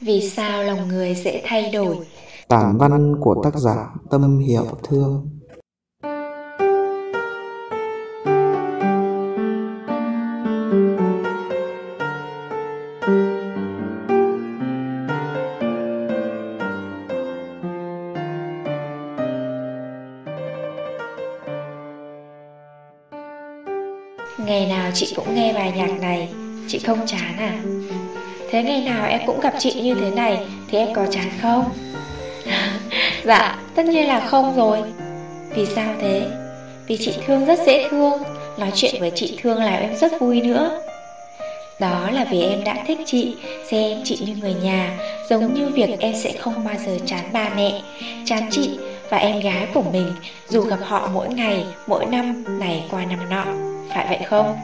Vì sao lòng người dễ thay đổi? Tản văn của tác giả Tâm Hiểu Thương. Ngày nào chị cũng nghe bài nhạc này. Chị không chán à Thế ngày nào em cũng gặp chị như thế này Thì em có chán không? Dạ tất nhiên là không rồi. Vì sao thế? Vì chị Thương rất dễ thương. Nói chuyện với chị Thương làm em rất vui nữa. Đó là vì em đã thích chị, xem chị như người nhà, giống như việc em sẽ không bao giờ chán ba mẹ, chán chị và em gái của mình, dù gặp họ mỗi ngày, mỗi năm, này qua năm nọ, phải vậy không?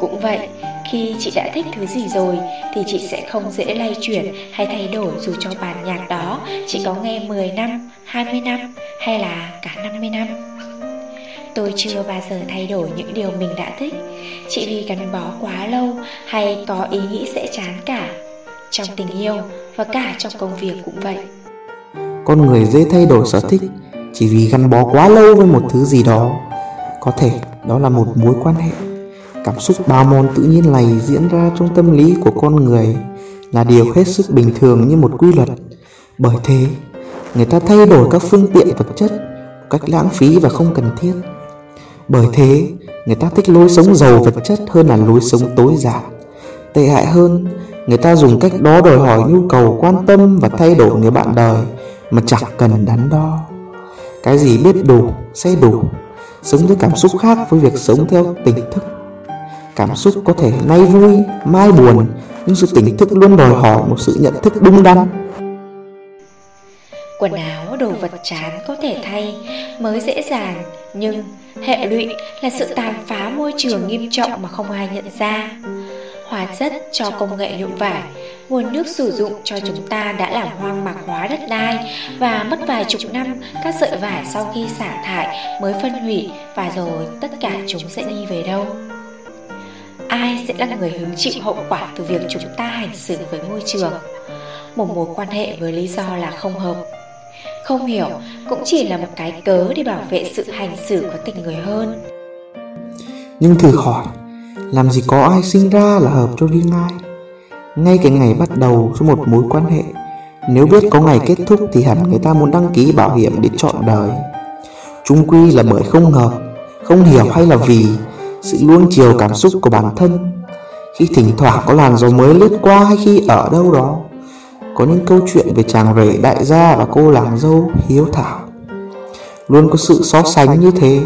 Cũng vậy, khi chị đã thích thứ gì rồi thì chị sẽ không dễ lay chuyển hay thay đổi dù cho bản nhạc đó chị có nghe 10 năm, 20 năm hay là cả 50 năm. Tôi chưa bao giờ thay đổi những điều mình đã thích. Chỉ vì gắn bó quá lâu Hay có ý nghĩ sẽ chán cả Trong tình yêu Và cả trong công việc cũng vậy. Con người dễ thay đổi sở thích Chỉ vì gắn bó quá lâu với một thứ gì đó. Có thể đó là một mối quan hệ. Cảm xúc bao môn tự nhiên này diễn ra trong tâm lý của con người Là điều hết sức bình thường như một quy luật Bởi thế Người ta thay đổi các phương tiện vật chất cách lãng phí và không cần thiết bởi thế, người ta thích lối sống giàu vật chất hơn là lối sống tối giản. Tệ hại hơn, người ta dùng cách đó đòi hỏi nhu cầu quan tâm và thay đổi người bạn đời mà chẳng cần đắn đo. Cái gì biết đủ, sẽ đủ. Sống với cảm xúc khác với việc sống theo tỉnh thức. Cảm xúc có thể nay vui, mai buồn, nhưng sự tỉnh thức luôn đòi hỏi một sự nhận thức đúng đắn. Quần áo, đồ vật chán có thể thay mới dễ dàng, nhưng hệ lụy là sự tàn phá môi trường nghiêm trọng mà không ai nhận ra. Hóa chất cho công nghệ nhuộm vải, nguồn nước sử dụng cho chúng ta đã làm hoang mạc hóa đất đai và mất vài chục năm các sợi vải sau khi xả thải mới phân hủy và rồi tất cả chúng sẽ đi về đâu? Ai sẽ là người hứng chịu hậu quả từ việc chúng ta hành xử với môi trường? Một mối quan hệ với lý do là không hợp. Không hiểu, cũng chỉ là một cái cớ để bảo vệ sự hành xử của tình người hơn. Nhưng thử hỏi, làm gì có ai sinh ra là hợp cho riêng ai? Ngay cái ngày bắt đầu cho một mối quan hệ, nếu biết có ngày kết thúc thì hẳn người ta muốn đăng ký bảo hiểm để chọn đời. Chung quy là bởi không hợp, không hiểu hay là vì sự nuông chiều cảm xúc của bản thân. Khi thỉnh thoảng có làn gió mới lướt qua hay khi ở đâu đó, có những câu chuyện về chàng rể đại gia và cô làng dâu hiếu thảo. Luôn có sự so sánh như thế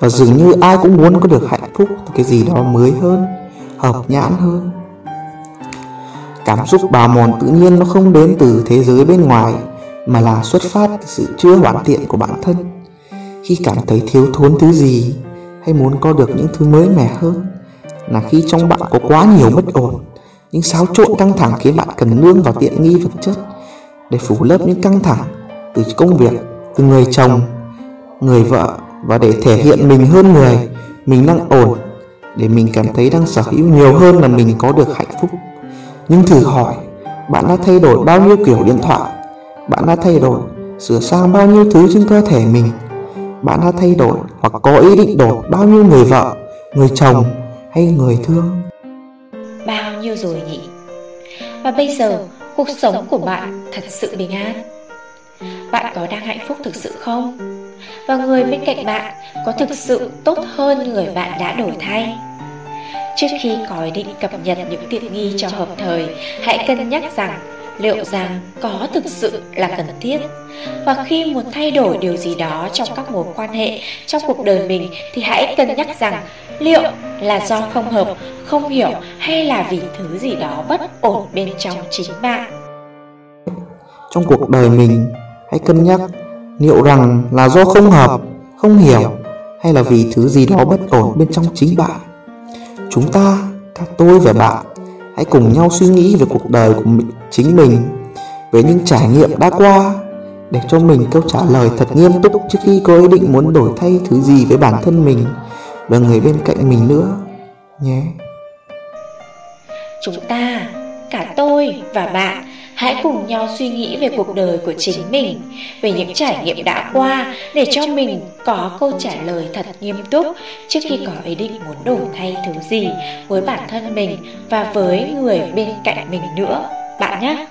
và dường như ai cũng muốn có được hạnh phúc cái gì đó mới hơn, hợp nhãn hơn. Cảm xúc bào mòn tự nhiên nó không đến từ thế giới bên ngoài, mà là xuất phát từ sự chưa hoàn thiện của bản thân. Khi cảm thấy thiếu thốn thứ gì hay muốn có được những thứ mới mẻ hơn? Là khi trong bạn có quá nhiều bất ổn, những xáo trộn căng thẳng khiến bạn cần nương vào tiện nghi vật chất để phủ lớp những căng thẳng từ công việc, từ người chồng, người vợ và để thể hiện mình hơn người, mình đang ổn, để mình cảm thấy đang sở hữu nhiều hơn là mình có được hạnh phúc. Nhưng thử hỏi, bạn đã thay đổi bao nhiêu kiểu điện thoại? Bạn đã thay đổi, sửa sang bao nhiêu thứ trên cơ thể mình? Bạn đã thay đổi hoặc có ý định đổi bao nhiêu người vợ, người chồng hay người thương? Bao nhiêu rồi nhỉ? Và bây giờ, cuộc sống của bạn thật sự bình an. Bạn có đang hạnh phúc thực sự không? Và người bên cạnh bạn có thực sự tốt hơn người bạn đã đổi thay? Trước khi có ý định cập nhật những tiện nghi cho hợp thời, hãy cân nhắc rằng liệu rằng có thực sự là cần thiết? Và khi muốn thay đổi điều gì đó trong các mối quan hệ, trong cuộc đời mình, thì hãy cân nhắc rằng liệu là do không hợp, không hiểu hay là vì thứ gì đó bất ổn bên trong chính bạn? Trong cuộc đời mình, hãy cân nhắc liệu rằng là do không hợp, không hiểu hay là vì thứ gì đó bất ổn bên trong chính bạn. Chúng ta cả tôi và bạn hãy cùng nhau suy nghĩ về cuộc đời của mình, chính mình về những trải nghiệm đã qua để cho mình câu trả lời thật nghiêm túc trước khi có ý định muốn đổi thay thứ gì với bản thân mình và người bên cạnh mình nữa nhé. Chúng ta cả tôi và bạn hãy cùng nhau suy nghĩ về cuộc đời của chính mình, về những trải nghiệm đã qua để cho mình có câu trả lời thật nghiêm túc trước khi có ý định muốn đổi thay thứ gì với bản thân mình và với người bên cạnh mình nữa, bạn nhé.